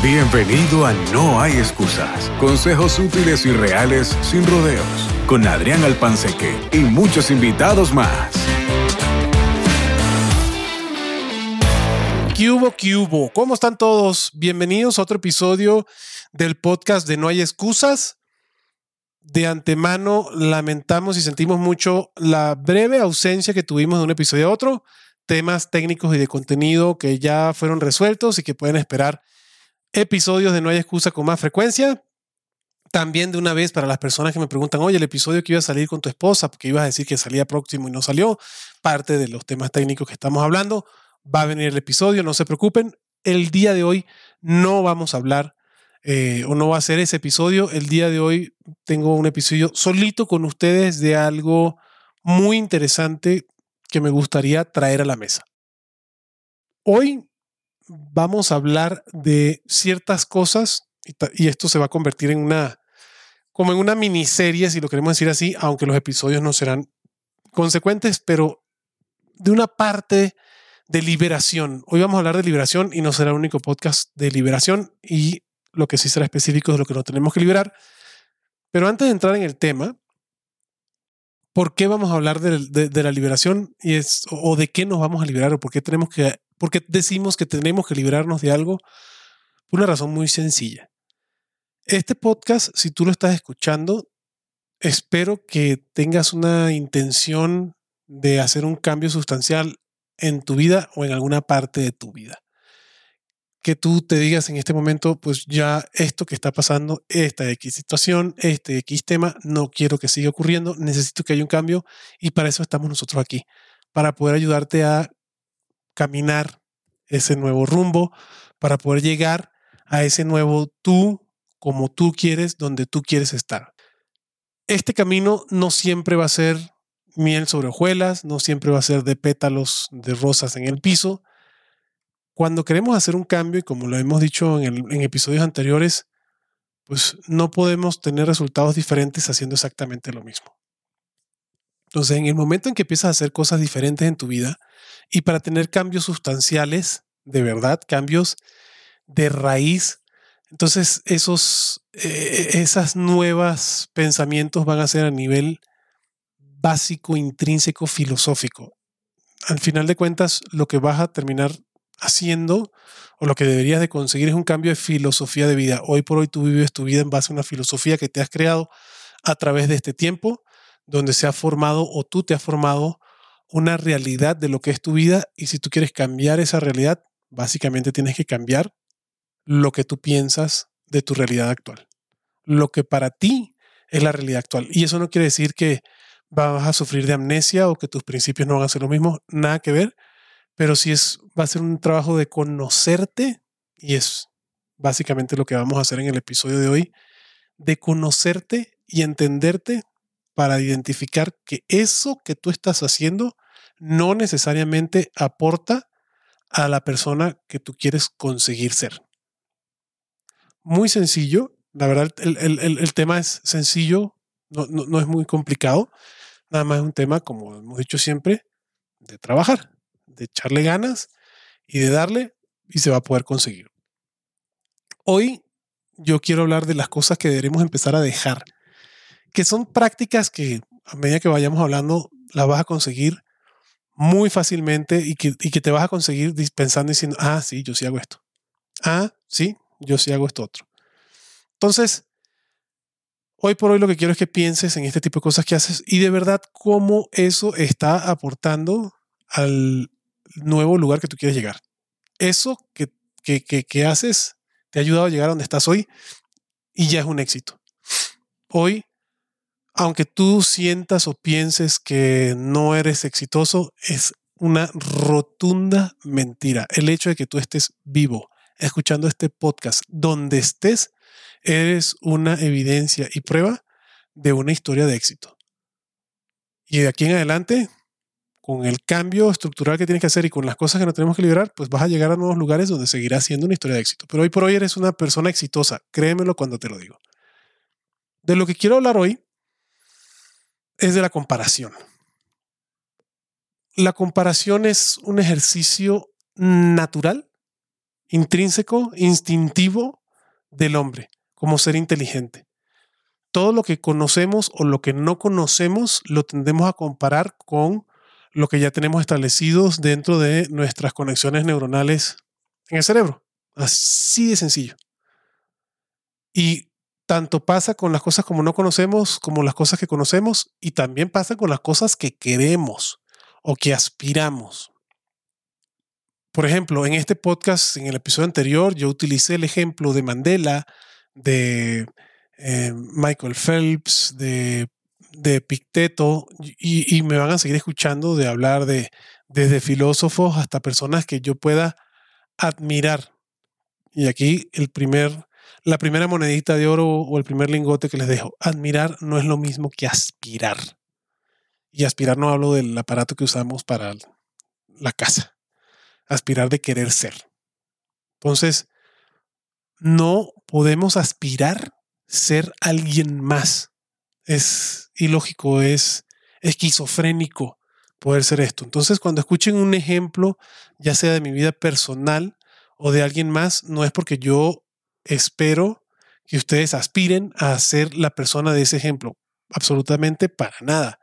Bienvenido a No hay excusas. Consejos útiles y reales sin rodeos. Con Adrián Alpanseque y muchos invitados más. ¿Qué hubo, qué hubo? ¿Cómo están todos? Bienvenidos a otro episodio del podcast de No hay excusas. De antemano lamentamos y sentimos mucho la breve ausencia que tuvimos de un episodio a otro, temas técnicos y de contenido que ya fueron resueltos y que pueden esperar episodios de No hay excusa con más frecuencia. También de una vez para las personas que me preguntan, oye, el episodio que iba a salir con tu esposa, porque ibas a decir que salía próximo y no salió, parte de los temas técnicos que estamos hablando, va a venir el episodio, no se preocupen. El día de hoy no vamos a hablar eh, o no va a ser ese episodio. El día de hoy tengo un episodio solito con ustedes de algo muy interesante que me gustaría traer a la mesa. Hoy vamos a hablar de ciertas cosas y, esto se va a convertir en una, como en una miniserie, si lo queremos decir así, aunque los episodios no serán consecuentes, pero de una parte de liberación. Hoy vamos a hablar de liberación y no será el único podcast de liberación y lo que sí será específico de lo que no tenemos que liberar. Pero antes de entrar en el tema, ¿por qué vamos a hablar de, de la liberación y es, o de qué nos vamos a liberar o por qué tenemos que porque decimos que tenemos que liberarnos de algo? Por una razón muy sencilla. Este podcast, si tú lo estás escuchando, espero que tengas una intención de hacer un cambio sustancial en tu vida o en alguna parte de tu vida. Que tú te digas en este momento, pues ya esto que está pasando, esta X situación, este X tema, no quiero que siga ocurriendo, necesito que haya un cambio y para eso estamos nosotros aquí, para poder ayudarte a caminar ese nuevo rumbo, para poder llegar a ese nuevo tú, como tú quieres, donde tú quieres estar. Este camino no siempre va a ser miel sobre hojuelas, no siempre va a ser de pétalos de rosas en el piso. Cuando queremos hacer un cambio, y como lo hemos dicho en, en episodios anteriores, pues no podemos tener resultados diferentes haciendo exactamente lo mismo. Entonces, en el momento en que empiezas a hacer cosas diferentes en tu vida y para tener cambios sustanciales, de verdad, cambios de raíz, entonces esos eh, esas nuevos pensamientos van a ser a nivel básico, intrínseco, filosófico. Al final de cuentas, lo que vas a terminar haciendo o lo que deberías de conseguir es un cambio de filosofía de vida. Hoy por hoy tú vives tu vida en base a una filosofía que te has creado a través de este tiempo donde se ha formado o tú te has formado una realidad de lo que es tu vida y si tú quieres cambiar esa realidad, básicamente tienes que cambiar lo que tú piensas de tu realidad actual, lo que para ti es la realidad actual. Y eso no quiere decir que vas a sufrir de amnesia o que tus principios no van a ser lo mismo, nada que ver, pero sí es, va a ser un trabajo de conocerte y es básicamente lo que vamos a hacer en el episodio de hoy, de conocerte y entenderte para identificar que eso que tú estás haciendo no necesariamente aporta a la persona que tú quieres conseguir ser. Muy sencillo, la verdad, el, tema es sencillo, no, es muy complicado, nada más es un tema, como hemos dicho siempre, de trabajar, de echarle ganas y de darle y se va a poder conseguir. Hoy yo quiero hablar de las cosas que deberemos empezar a dejar que son prácticas que a medida que vayamos hablando las vas a conseguir muy fácilmente y que, y que te vas a conseguir pensando y diciendo, ah, sí, yo sí hago esto. Ah, sí, yo sí hago esto otro. Entonces, hoy por hoy lo que quiero es que pienses en este tipo de cosas que haces y de verdad cómo eso está aportando al nuevo lugar que tú quieres llegar. Eso que, que, que, que haces te ha ayudado a llegar a donde estás hoy y ya es un éxito. Hoy aunque tú sientas o pienses que no eres exitoso, es una rotunda mentira. El hecho de que tú estés vivo, escuchando este podcast, donde estés, eres una evidencia y prueba de una historia de éxito. Y de aquí en adelante, con el cambio estructural que tienes que hacer y con las cosas que no tenemos que liberar, pues vas a llegar a nuevos lugares donde seguirás siendo una historia de éxito. Pero hoy por hoy eres una persona exitosa, créemelo cuando te lo digo. De lo que quiero hablar hoy es de la comparación. La comparación es un ejercicio natural intrínseco, instintivo del hombre como ser inteligente. Todo lo que conocemos o lo que no conocemos lo tendemos a comparar con lo que ya tenemos establecidos dentro de nuestras conexiones neuronales en el cerebro. Así de sencillo. Y tanto pasa con las cosas como no conocemos, como las cosas que conocemos, y también pasa con las cosas que queremos o que aspiramos. Por ejemplo, en este podcast, en el episodio anterior, yo utilicé el ejemplo de Mandela, de eh, Michael Phelps, de, de Picteto, y, me van a seguir escuchando de hablar de desde filósofos hasta personas que yo pueda admirar. Y aquí el primer, la primera monedita de oro o el primer lingote que les dejo, admirar no es lo mismo que aspirar. Y aspirar no hablo del aparato que usamos para la casa aspirar de querer ser. Entonces, no podemos aspirar ser alguien más. Es ilógico, es esquizofrénico poder ser esto. Entonces, cuando escuchen un ejemplo, ya sea de mi vida personal o de alguien más, no es porque yo espero que ustedes aspiren a ser la persona de ese ejemplo. Absolutamente para nada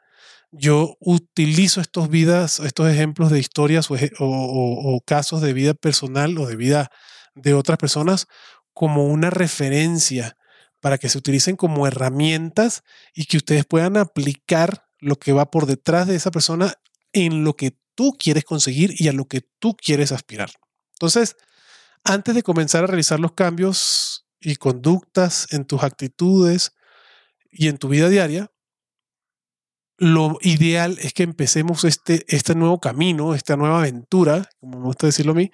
yo utilizo estos vidas, estos ejemplos de historias o, casos de vida personal o de vida de otras personas como una referencia para que se utilicen como herramientas y que ustedes puedan aplicar lo que va por detrás de esa persona en lo que tú quieres conseguir y a lo que tú quieres aspirar. Entonces, antes de comenzar a realizar los cambios y conductas en tus actitudes y en tu vida diaria, lo ideal es que empecemos este, este nuevo camino, esta nueva aventura, como me gusta decirlo a mí,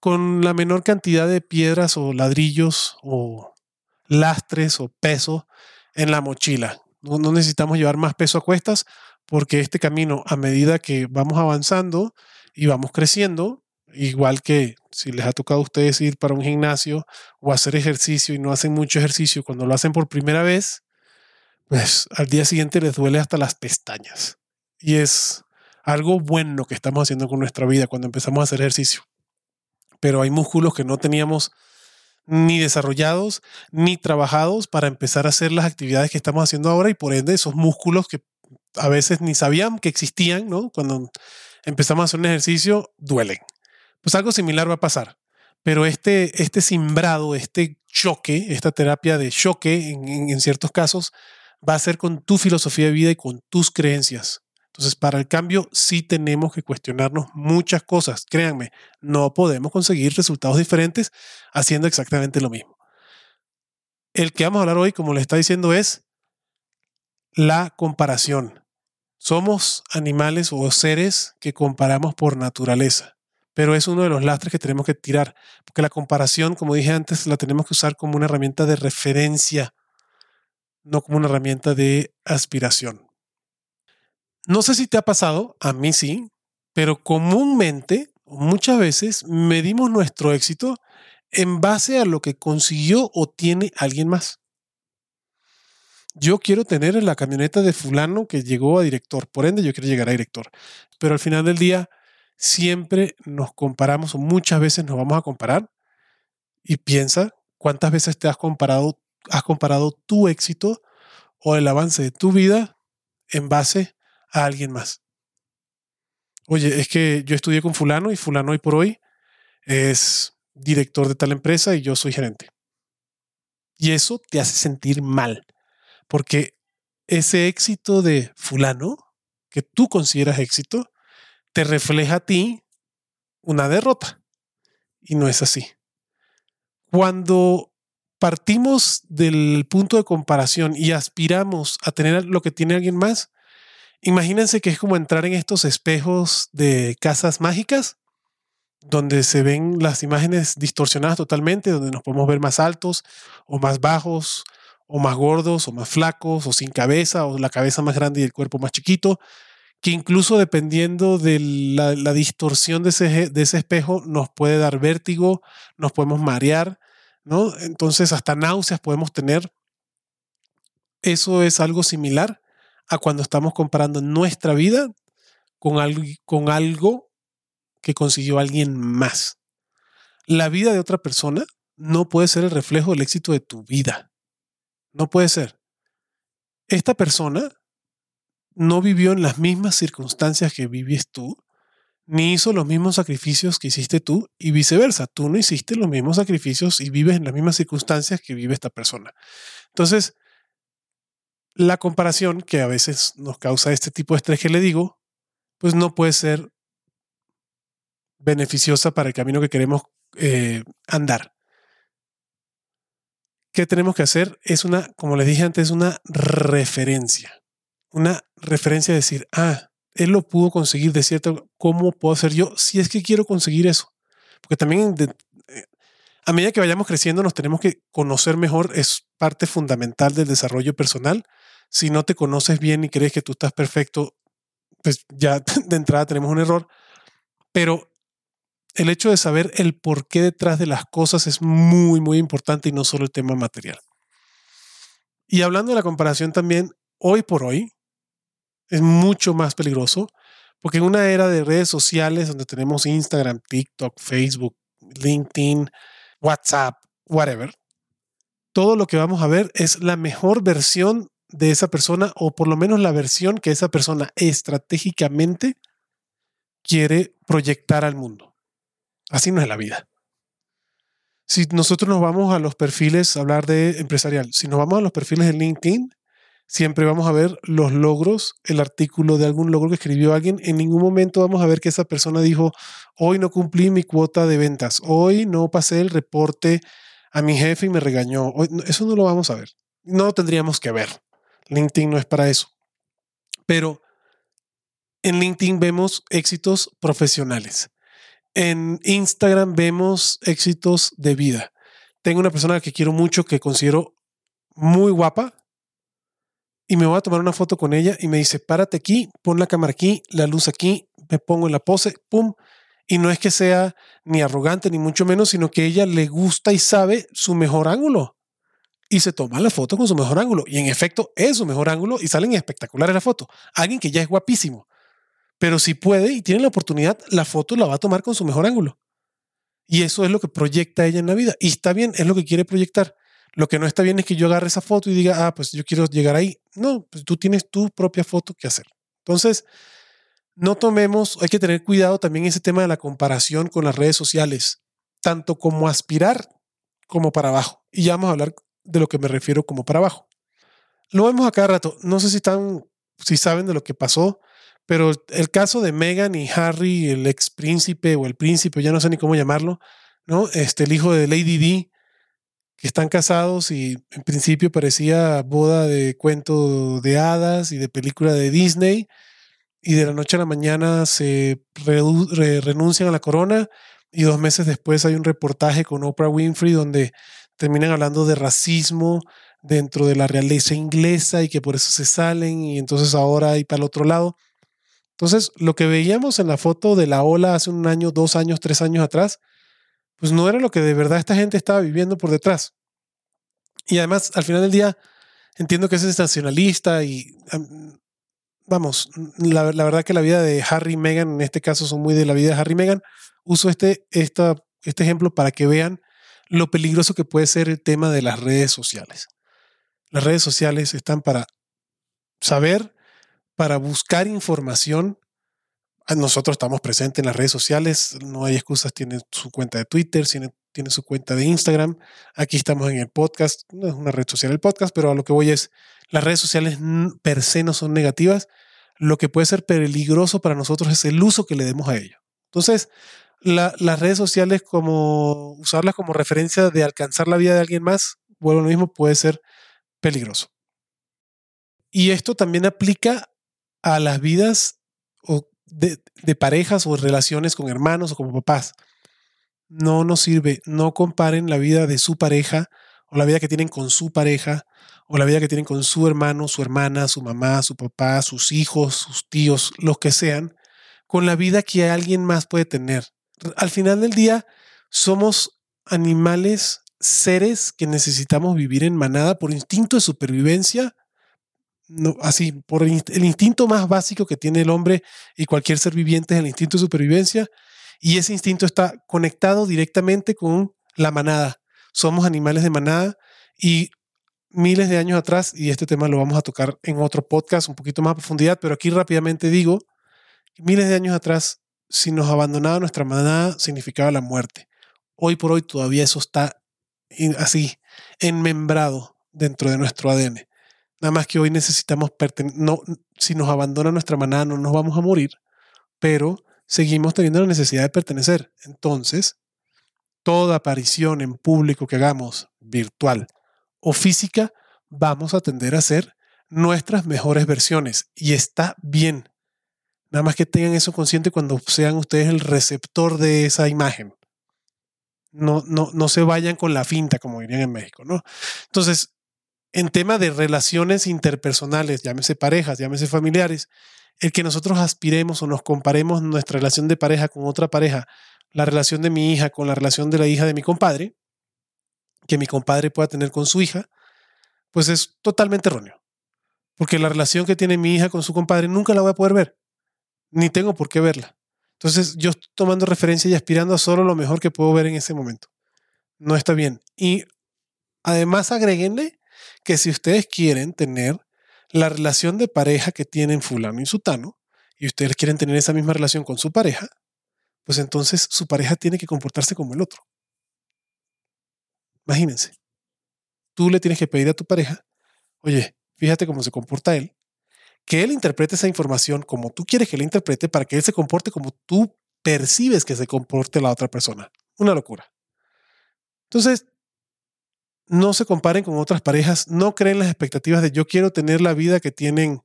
con la menor cantidad de piedras o ladrillos o lastres o peso en la mochila. No, no necesitamos llevar más peso a cuestas porque este camino, a medida que vamos avanzando y vamos creciendo, igual que si les ha tocado a ustedes ir para un gimnasio o hacer ejercicio y no hacen mucho ejercicio, cuando lo hacen por primera vez, pues al día siguiente les duele hasta las pestañas. Y es algo bueno que estamos haciendo con nuestra vida cuando empezamos a hacer ejercicio. Pero hay músculos que no teníamos ni desarrollados ni trabajados para empezar a hacer las actividades que estamos haciendo ahora y por ende esos músculos que a veces ni sabían que existían, ¿no? Cuando empezamos a hacer un ejercicio, duelen. Pues algo similar va a pasar. Pero este, este simbrado, este choque, esta terapia de choque en, en ciertos casos, va a ser con tu filosofía de vida y con tus creencias. Entonces, para el cambio sí tenemos que cuestionarnos muchas cosas. Créanme, no podemos conseguir resultados diferentes haciendo exactamente lo mismo. El que vamos a hablar hoy, como le está diciendo, es la comparación. Somos animales o seres que comparamos por naturaleza, pero es uno de los lastres que tenemos que tirar, porque la comparación, como dije antes, la tenemos que usar como una herramienta de referencia no como una herramienta de aspiración. No sé si te ha pasado, a mí sí, pero comúnmente, muchas veces, medimos nuestro éxito en base a lo que consiguió o tiene alguien más. Yo quiero tener la camioneta de fulano que llegó a director, por ende yo quiero llegar a director. Pero al final del día siempre nos comparamos muchas veces nos vamos a comparar y piensa cuántas veces te has comparado has comparado tu éxito o el avance de tu vida en base a alguien más. Oye, es que yo estudié con fulano y fulano hoy por hoy es director de tal empresa y yo soy gerente. Y eso te hace sentir mal, porque ese éxito de fulano, que tú consideras éxito, te refleja a ti una derrota. Y no es así. Cuando partimos del punto de comparación y aspiramos a tener lo que tiene alguien más, imagínense que es como entrar en estos espejos de casas mágicas, donde se ven las imágenes distorsionadas totalmente, donde nos podemos ver más altos o más bajos, o más gordos o más flacos, o sin cabeza, o la cabeza más grande y el cuerpo más chiquito, que incluso dependiendo de la, distorsión de ese, de ese espejo nos puede dar vértigo, nos podemos marear ¿no? Entonces, hasta náuseas podemos tener. Eso es algo similar a cuando estamos comparando nuestra vida con algo, con algo que consiguió alguien más. La vida de otra persona no puede ser el reflejo del éxito de tu vida. No puede ser. Esta persona no vivió en las mismas circunstancias que vives tú, ni hizo los mismos sacrificios que hiciste tú y viceversa. Tú no hiciste los mismos sacrificios y vives en las mismas circunstancias que vive esta persona. Entonces, la comparación que a veces nos causa este tipo de estrés que le digo, pues no puede ser beneficiosa para el camino que queremos eh, andar. ¿Qué tenemos que hacer? Es una, como les dije antes, una referencia. Una referencia a decir, ah, él lo pudo conseguir de cierto, ¿cómo puedo hacer yo si es que quiero conseguir eso? Porque también eh, a medida que vayamos creciendo nos tenemos que conocer mejor, es parte fundamental del desarrollo personal. Si no te conoces bien y crees que tú estás perfecto, pues ya de entrada tenemos un error. Pero el hecho de saber el porqué detrás de las cosas es muy, muy importante y no solo el tema material. Y hablando de la comparación también, hoy por hoy, es mucho más peligroso, porque en una era de redes sociales donde tenemos Instagram, TikTok, Facebook, LinkedIn, WhatsApp, whatever, todo lo que vamos a ver es la mejor versión de esa persona o por lo menos la versión que esa persona estratégicamente quiere proyectar al mundo. Así no es la vida. Si nosotros nos vamos a los perfiles, hablar de empresarial, si nos vamos a los perfiles de LinkedIn, siempre vamos a ver los logros, el artículo de algún logro que escribió alguien. En ningún momento vamos a ver que esa persona dijo, hoy no cumplí mi cuota de ventas, hoy no pasé el reporte a mi jefe y me regañó. eso no lo vamos a ver. No tendríamos que ver. LinkedIn no es para eso. Pero en LinkedIn vemos éxitos profesionales. En Instagram vemos éxitos de vida. Tengo una persona que quiero mucho, que considero muy guapa, y me voy a tomar una foto con ella y me dice, párate aquí, pon la cámara aquí, la luz aquí, me pongo en la pose, pum. Y no es que sea ni arrogante ni mucho menos, sino que ella le gusta y sabe su mejor ángulo. Y se toma la foto con su mejor ángulo. Y en efecto es su mejor ángulo y salen espectaculares la foto. Alguien que ya es guapísimo. Pero si puede y tiene la oportunidad, la foto la va a tomar con su mejor ángulo. Y eso es lo que proyecta ella en la vida. Y está bien, es lo que quiere proyectar. Lo que no está bien es que yo agarre esa foto y diga, ah, pues yo quiero llegar ahí. No, pues tú tienes tu propia foto que hacer. Entonces, no tomemos, hay que tener cuidado también ese tema de la comparación con las redes sociales, tanto como aspirar como para abajo. Y ya vamos a hablar de lo que me refiero como para abajo. Lo vemos a cada rato. No sé si están, si saben de lo que pasó, pero el caso de Meghan y Harry, el ex príncipe o el príncipe, ya no sé ni cómo llamarlo, ¿no? Este, el hijo de Lady D, que están casados y en principio parecía boda de cuento de hadas y de película de Disney y de la noche a la mañana se renuncian a la corona y dos meses después hay un reportaje con Oprah Winfrey donde terminan hablando de racismo dentro de la realeza inglesa y que por eso se salen y entonces ahora hay para el otro lado. Entonces, lo que veíamos en la foto de la ola hace un año, dos años, tres años atrás, pues no era lo que de verdad esta gente estaba viviendo por detrás. Y además, al final del día, entiendo que es sensacionalista y vamos, la, verdad que la vida de Harry y Meghan, en este caso son muy de la vida de Harry y Meghan, uso este, esta, este ejemplo para que vean lo peligroso que puede ser el tema de las redes sociales. Las redes sociales están para saber, para buscar información, nosotros estamos presentes en las redes sociales, no hay excusas, tiene su cuenta de Twitter, tiene, tiene su cuenta de Instagram, aquí estamos en el podcast, no es una red social el podcast, pero a lo que voy es, las redes sociales per se no son negativas, lo que puede ser peligroso para nosotros es el uso que le demos a ello. Entonces, las redes sociales como usarlas como referencia de alcanzar la vida de alguien más, vuelvo a lo mismo, puede ser peligroso. Y esto también aplica a las vidas o de, parejas o relaciones con hermanos o como papás. No nos sirve. No comparen la vida de su pareja o la vida que tienen con su pareja o la vida que tienen con su hermano, su hermana, su mamá, su papá, sus hijos, sus tíos, los que sean, con la vida que alguien más puede tener. Al final del día, somos animales, seres que necesitamos vivir en manada por instinto de supervivencia así, por el, instinto más básico que tiene el hombre y cualquier ser viviente es el instinto de supervivencia. Y ese instinto está conectado directamente con la manada. Somos animales de manada y miles de años atrás, y este tema lo vamos a tocar en otro podcast un poquito más a profundidad, pero aquí rápidamente digo, miles de años atrás, si nos abandonaba nuestra manada, significaba la muerte. Hoy por hoy todavía eso está así, enmembrado dentro de nuestro ADN. Nada más que hoy necesitamos no Si nos abandona nuestra manada, no nos vamos a morir, pero seguimos teniendo la necesidad de pertenecer. Entonces, toda aparición en público que hagamos, virtual o física, vamos a tender a ser nuestras mejores versiones. Y está bien. Nada más que tengan eso consciente cuando sean ustedes el receptor de esa imagen. No, no, no se vayan con la finta, como dirían en México, ¿no? Entonces, en tema de relaciones interpersonales, llámese parejas, llámese familiares, el que nosotros aspiremos o nos comparemos nuestra relación de pareja con otra pareja, la relación de mi hija con la relación de la hija de mi compadre, que mi compadre pueda tener con su hija, pues es totalmente erróneo. Porque la relación que tiene mi hija con su compadre nunca la voy a poder ver, ni tengo por qué verla. Entonces yo estoy tomando referencia y aspirando a solo lo mejor que puedo ver en ese momento. No está bien. Y además agréguenle que si ustedes quieren tener la relación de pareja que tienen fulano y sutano, y ustedes quieren tener esa misma relación con su pareja, pues entonces su pareja tiene que comportarse como el otro. Imagínense. Tú le tienes que pedir a tu pareja, oye, fíjate cómo se comporta él, que él interprete esa información como tú quieres que le interprete para que él se comporte como tú percibes que se comporte la otra persona. Una locura. Entonces, no se comparen con otras parejas, no creen las expectativas de yo quiero tener la vida que tienen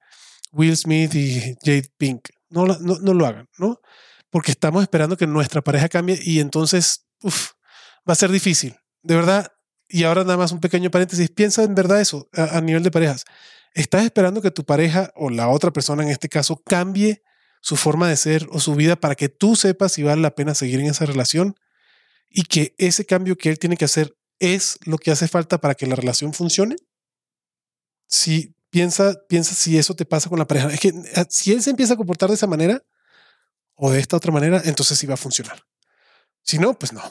Will Smith y Jade Pink. No, lo hagan, ¿no? Porque estamos esperando que nuestra pareja cambie y entonces va a ser difícil. De verdad, y ahora nada más un pequeño paréntesis, piensa en verdad eso a, a nivel de parejas. ¿Estás esperando que tu pareja o la otra persona en este caso cambie su forma de ser o su vida para que tú sepas si vale la pena seguir en esa relación? Y que ese cambio que él tiene que hacer es lo que hace falta para que la relación funcione? Si piensa, piensa si eso te pasa con la pareja. Es que ah, si él se empieza a comportar de esa manera o de esta otra manera, entonces sí va a funcionar. Si no, pues no.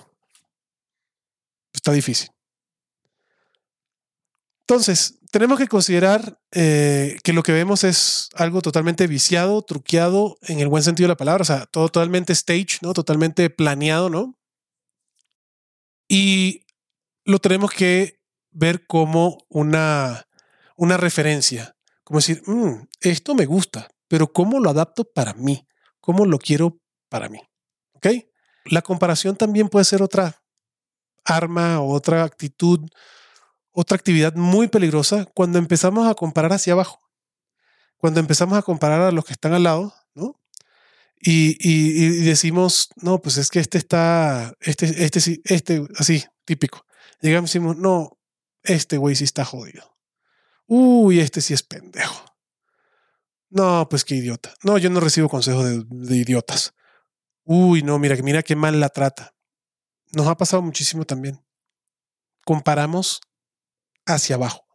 Está difícil. Entonces, tenemos que considerar eh, que lo que vemos es algo totalmente viciado, truqueado en el buen sentido de la palabra, o sea, todo totalmente stage, ¿no? Totalmente planeado, ¿no? Y lo tenemos que ver como una, una referencia, como decir, mm, esto me gusta, pero ¿cómo lo adapto para mí? ¿Cómo lo quiero para mí? ¿Ok? La comparación también puede ser otra arma, otra actitud, otra actividad muy peligrosa cuando empezamos a comparar hacia abajo. Cuando empezamos a comparar a los que están al lado, ¿no? Y, y, decimos, no, pues es que este está, este, este, este, así, típico. Llegamos y decimos, no, este güey sí está jodido. Uy, este sí es pendejo. No, pues qué idiota. No, yo no recibo consejos de, idiotas. Uy, no, mira, mira qué mal la trata. Nos ha pasado muchísimo también. Comparamos hacia abajo.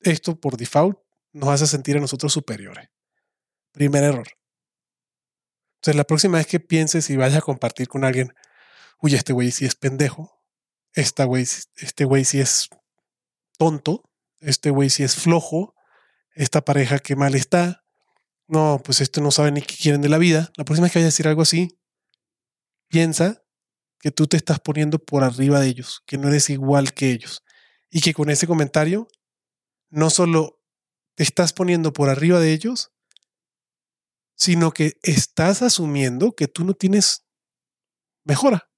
Esto por default nos hace sentir a nosotros superiores. Primer error. Entonces, la próxima vez que pienses y vayas a compartir con alguien, uy, este güey sí es pendejo, esta este güey sí es tonto, este güey sí es flojo, esta pareja que mal está, no, pues esto no sabe ni qué quieren de la vida. La próxima vez que vaya a decir algo así, piensa que tú te estás poniendo por arriba de ellos, que no eres igual que ellos. Y que con ese comentario no solo te estás poniendo por arriba de ellos, sino que estás asumiendo que tú no tienes mejora.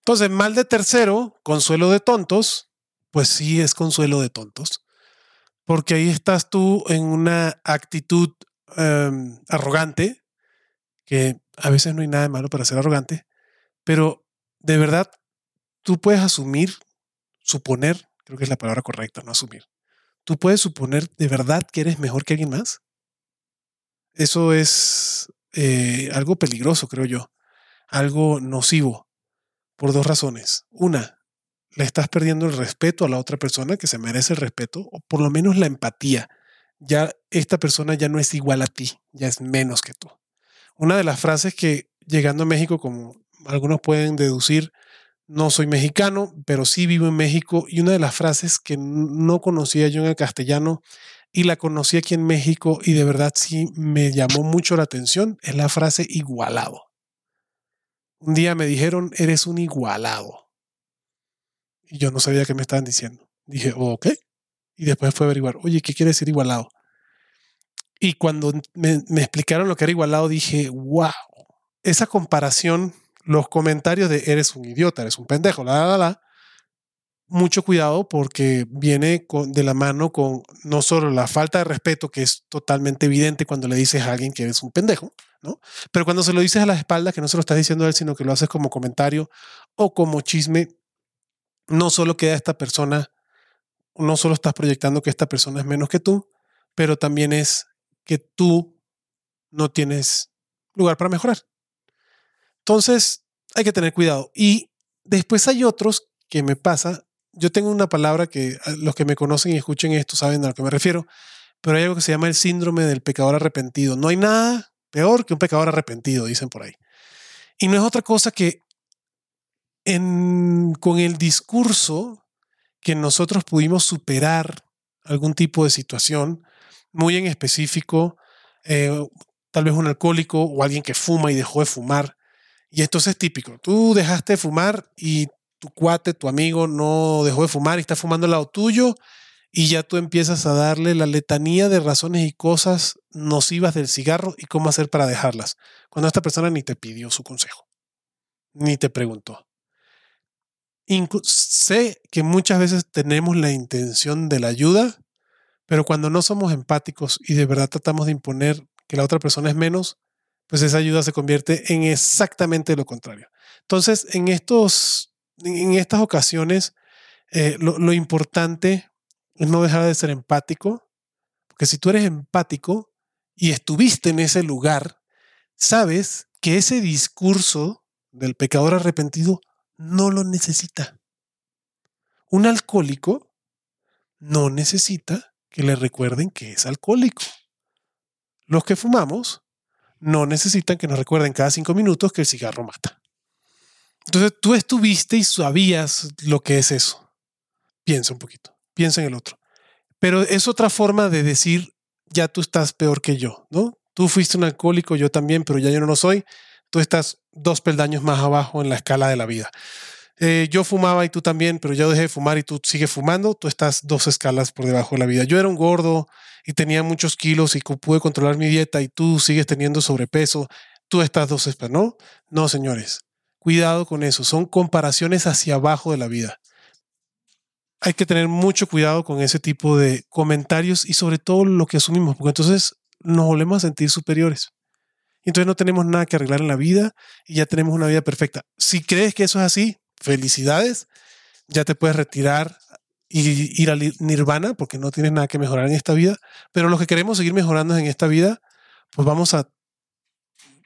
Entonces, mal de tercero, consuelo de tontos, pues sí es consuelo de tontos. Porque ahí estás tú en una actitud em, arrogante, que a veces no hay nada de malo para ser arrogante, pero de verdad tú puedes asumir, suponer, creo que es la palabra correcta, no asumir. Tú puedes suponer de verdad que eres mejor que alguien más. Eso es eh, algo peligroso, creo yo, algo nocivo por dos razones. Una, le estás perdiendo el respeto a la otra persona que se merece el respeto, o por lo menos la empatía. Ya esta persona ya no es igual a ti, ya es menos que tú. Una de las frases que llegando a México, como algunos pueden deducir, no soy mexicano, pero sí vivo en México y una de las frases que no conocía yo en el castellano y la conocí aquí en México y de verdad sí me llamó mucho la atención es la frase igualado. Un día me dijeron, eres un igualado. Y yo no sabía qué me estaban diciendo. Dije, ok. Y después fue a averiguar, oye, ¿qué quiere decir igualado? Y cuando me, explicaron lo que era igualado, dije, wow, esa comparación, los comentarios de eres un idiota, eres un pendejo, la, la, la, mucho cuidado porque viene de la mano con no solo la falta de respeto, que es totalmente evidente cuando le dices a alguien que eres un pendejo, Pero cuando se lo dices a la espalda, que no se lo estás diciendo a él, sino que lo haces como comentario o como chisme, no solo queda esta persona, no solo estás proyectando que esta persona es menos que tú, pero también es que tú no tienes lugar para mejorar. Entonces, hay que tener cuidado. Y después hay otros que me pasa yo tengo una palabra que ah, los que me conocen y escuchen esto saben a lo que me refiero, pero hay algo que se llama el síndrome del pecador arrepentido. No hay nada peor que un pecador arrepentido, dicen por ahí. Y no es otra cosa que con el discurso que nosotros pudimos superar algún tipo de situación muy en específico, eh, tal vez un alcohólico o alguien que fuma y dejó de fumar. Y entonces es típico, tú dejaste de fumar y tu cuate, tu amigo no dejó de fumar y está fumando al lado tuyo y ya tú empiezas a darle la letanía de razones y cosas nocivas del cigarro y cómo hacer para dejarlas, cuando esta persona ni te pidió su consejo, ni te preguntó. sé que muchas veces tenemos la intención de la ayuda, pero cuando no somos empáticos y de verdad tratamos de imponer que la otra persona es menos, pues esa ayuda se convierte en exactamente lo contrario. Entonces, en estos en estas ocasiones eh, lo, importante es no dejar de ser empático, porque si tú eres empático y estuviste en ese lugar, sabes que ese discurso del pecador arrepentido no lo necesita. Un alcohólico no necesita que le recuerden que es alcohólico. Los que fumamos no necesitan que nos recuerden cada cinco minutos que el cigarro mata. Entonces tú estuviste y sabías lo que es eso. Piensa un poquito, piensa en el otro. Pero es otra forma de decir, ya tú estás peor que yo, ¿no? Tú fuiste un alcohólico, yo también, pero ya yo no lo soy. Tú estás dos peldaños más abajo en la escala de la vida. Eh, yo fumaba y tú también, pero ya dejé de fumar y tú sigues fumando, tú estás dos escalas por debajo de la vida. Yo era un gordo y tenía muchos kilos y pude controlar mi dieta y tú sigues teniendo sobrepeso, tú estás dos escalas, ¿no? No, señores. Cuidado con eso, son comparaciones hacia abajo de la vida. Hay que tener mucho cuidado con ese tipo de comentarios y sobre todo lo que asumimos, porque entonces nos volvemos a sentir superiores. Y entonces no tenemos nada que arreglar en la vida y ya tenemos una vida perfecta. Si crees que eso es así, felicidades, ya te puedes retirar y ir al nirvana porque no tienes nada que mejorar en esta vida. Pero los que queremos seguir mejorando en esta vida, pues vamos a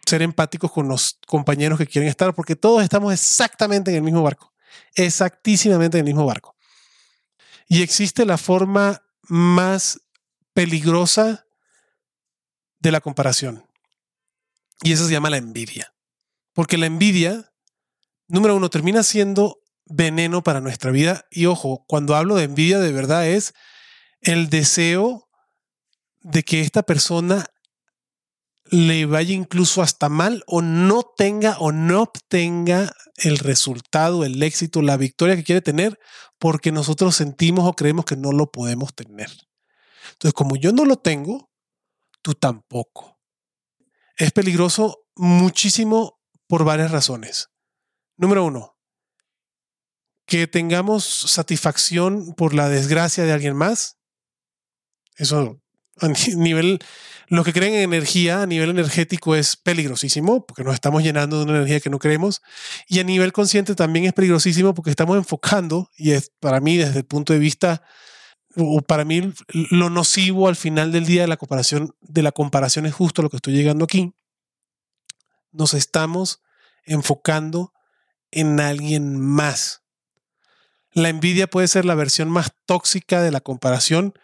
ser empáticos con los compañeros que quieren estar, porque todos estamos exactamente en el mismo barco, exactísimamente en el mismo barco. Y existe la forma más peligrosa de la comparación. Y eso se llama la envidia. Porque la envidia, número uno, termina siendo veneno para nuestra vida. Y ojo, cuando hablo de envidia de verdad es el deseo de que esta persona le vaya incluso hasta mal o no tenga o no obtenga el resultado, el éxito, la victoria que quiere tener porque nosotros sentimos o creemos que no lo podemos tener. Entonces, como yo no lo tengo, tú tampoco. Es peligroso muchísimo por varias razones. Número uno, que tengamos satisfacción por la desgracia de alguien más. Eso a nivel lo que creen en energía a nivel energético es peligrosísimo porque nos estamos llenando de una energía que no queremos. Y a nivel consciente también es peligrosísimo porque estamos enfocando, y es para mí desde el punto de vista, o para mí lo nocivo al final del día de la comparación, de la comparación es justo lo que estoy llegando aquí. Nos estamos enfocando en alguien más. La envidia puede ser la versión más tóxica de la comparación,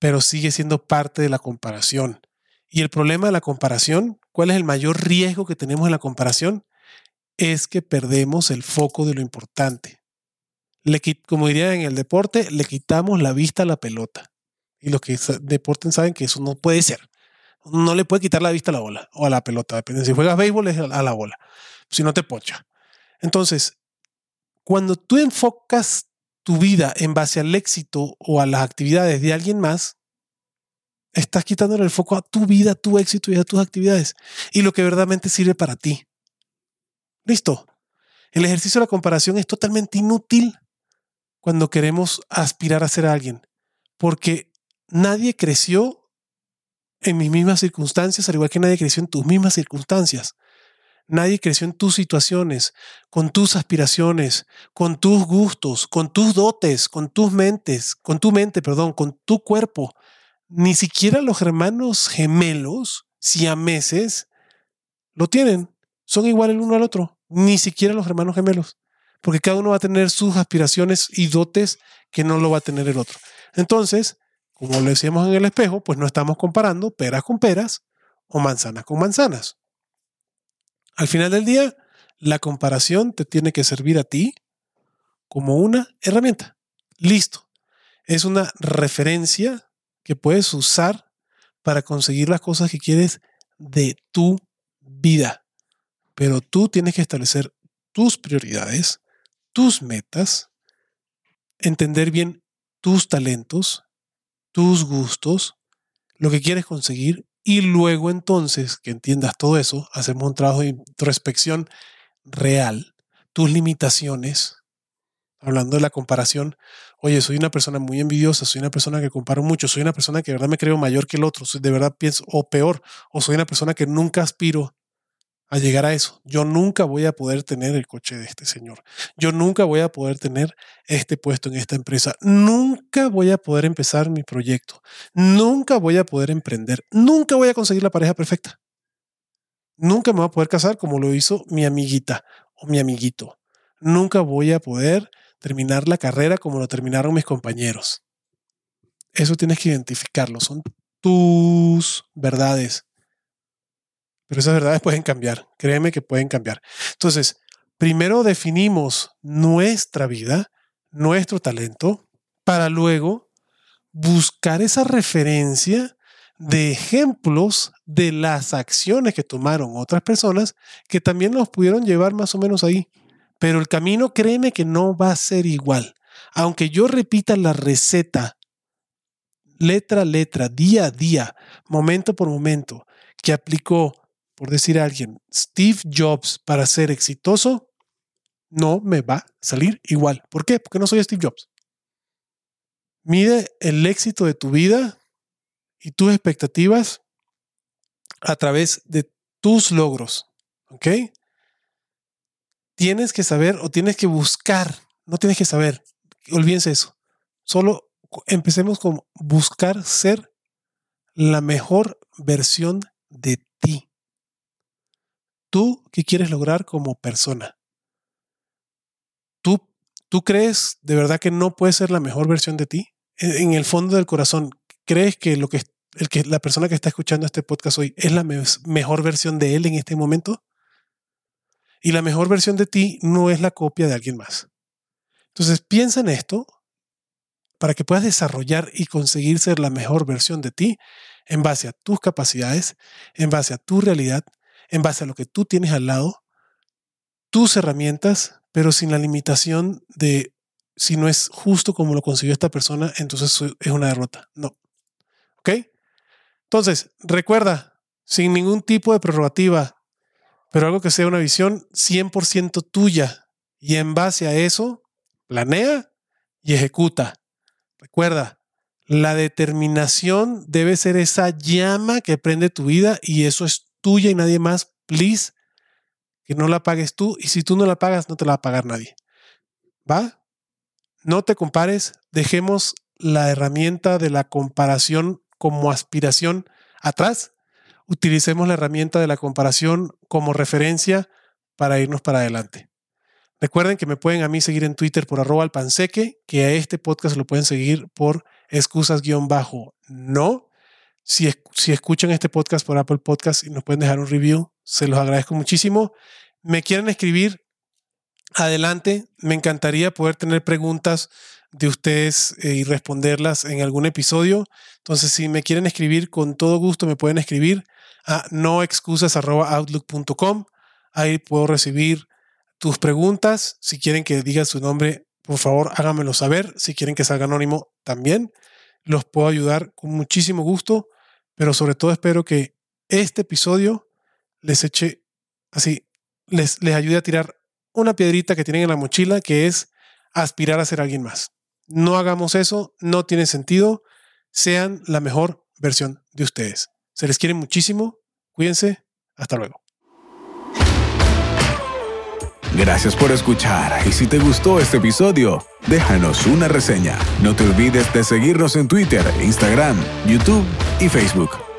pero sigue siendo parte de la comparación. Y el problema de la comparación ¿Cuál es el mayor riesgo que tenemos en la comparación? Es que perdemos el foco de lo importante. Le, como diría en el deporte, le quitamos la vista a la pelota. Y los que deporten saben que eso no puede ser. No le puede quitar la vista a la bola o a la pelota. Depende. Si juegas béisbol es a la bola. Si no te pocha. Entonces, cuando tú enfocas tu vida en base al éxito o a las actividades de alguien más, estás quitándole el foco a tu vida, a tu éxito y a tus actividades y lo que verdaderamente sirve para ti. Listo. El ejercicio de la comparación es totalmente inútil cuando queremos aspirar a ser alguien, porque nadie creció en mis mismas circunstancias, al igual que nadie creció en tus mismas circunstancias. Nadie creció en tus situaciones, con tus aspiraciones, con tus gustos, con tus dotes, con tus mentes, con tu mente, perdón, con tu cuerpo. Ni siquiera los hermanos gemelos, si a meses, lo tienen. Son iguales el uno al otro. Ni siquiera los hermanos gemelos. Porque cada uno va a tener sus aspiraciones y dotes que no lo va a tener el otro. Entonces, como lo decíamos en el espejo, pues no estamos comparando peras con peras o manzanas con manzanas. Al final del día, la comparación te tiene que servir a ti como una herramienta. Listo. Es una referencia que puedes usar para conseguir las cosas que quieres de tu vida. Pero tú tienes que establecer tus prioridades, tus metas, entender bien tus talentos, tus gustos, lo que quieres conseguir y luego entonces que entiendas todo eso, hacemos un trabajo de introspección real, tus limitaciones, hablando de la comparación, oye, soy una persona muy envidiosa, soy una persona que comparo mucho, soy una persona que de verdad me creo mayor que el otro, de verdad pienso, o peor, o soy una persona que nunca aspiro a llegar a eso. Yo nunca voy a poder tener el coche de este señor. Yo nunca voy a poder tener este puesto en esta empresa. Nunca voy a poder empezar mi proyecto. Nunca voy a poder emprender. Nunca voy a conseguir la pareja perfecta. Nunca me voy a poder casar como lo hizo mi amiguita o mi amiguito. Nunca voy a poder terminar la carrera como lo terminaron mis compañeros. Eso tienes que identificarlo. Son tus verdades pero esas verdades pueden cambiar, créeme que pueden cambiar. Entonces, primero definimos nuestra vida, nuestro talento, para luego buscar esa referencia de ejemplos de las acciones que tomaron otras personas que también nos pudieron llevar más o menos ahí. Pero el camino, créeme que no va a ser igual. Aunque yo repita la receta letra a letra, día a día, momento por momento, que aplicó por decir a alguien, Steve Jobs para ser exitoso, no me va a salir igual. ¿Por qué? Porque no soy Steve Jobs. Mide el éxito de tu vida y tus expectativas a través de tus logros. ¿Ok? Tienes que saber o tienes que buscar, no tienes que saber, olvídense eso. Solo empecemos con buscar ser la mejor versión de ti tú qué quieres lograr como persona. ¿Tú, ¿Tú crees de verdad que no puedes ser la mejor versión de ti? En, el fondo del corazón, ¿crees que, lo que, el que la persona que está escuchando este podcast hoy es la mejor versión de él en este momento? Y la mejor versión de ti no es la copia de alguien más. Entonces piensa en esto para que puedas desarrollar y conseguir ser la mejor versión de ti en base a tus capacidades, en base a tu realidad en base a lo que tú tienes al lado, tus herramientas, pero sin la limitación de si no es justo como lo consiguió esta persona, entonces es una derrota. No. ¿Ok? Entonces, recuerda, sin ningún tipo de prerrogativa, pero algo que sea una visión 100% tuya. Y en base a eso, planea y ejecuta. Recuerda, la determinación debe ser esa llama que prende tu vida y eso es tuya y nadie más, please, que no la pagues tú. Y si tú no la pagas, no te la va a pagar nadie. ¿Va? No te compares, dejemos la herramienta de la comparación como aspiración atrás. Utilicemos la herramienta de la comparación como referencia para irnos para adelante. Recuerden que me pueden a mí seguir en Twitter por arroba alpanseque, que a este podcast lo pueden seguir por excusas-no Si, escuchan este podcast por Apple Podcast y nos pueden dejar un review, se los agradezco muchísimo. Me quieren escribir, adelante. Me encantaría poder tener preguntas de ustedes eh, y responderlas en algún episodio. Entonces, si me quieren escribir, con todo gusto me pueden escribir a noexcusas.outlook.com. Ahí puedo recibir tus preguntas. Si quieren que diga su nombre, por favor, háganmelo saber. Si quieren que salga anónimo, también los puedo ayudar con muchísimo gusto. Pero sobre todo espero que este episodio les eche así, les, les ayude a tirar una piedrita que tienen en la mochila, que es aspirar a ser alguien más. No hagamos eso, no tiene sentido. Sean la mejor versión de ustedes. Se les quiere muchísimo. Cuídense. Hasta luego. Gracias por escuchar y si te gustó este episodio, déjanos una reseña. No te olvides de seguirnos en Twitter, Instagram, YouTube y Facebook.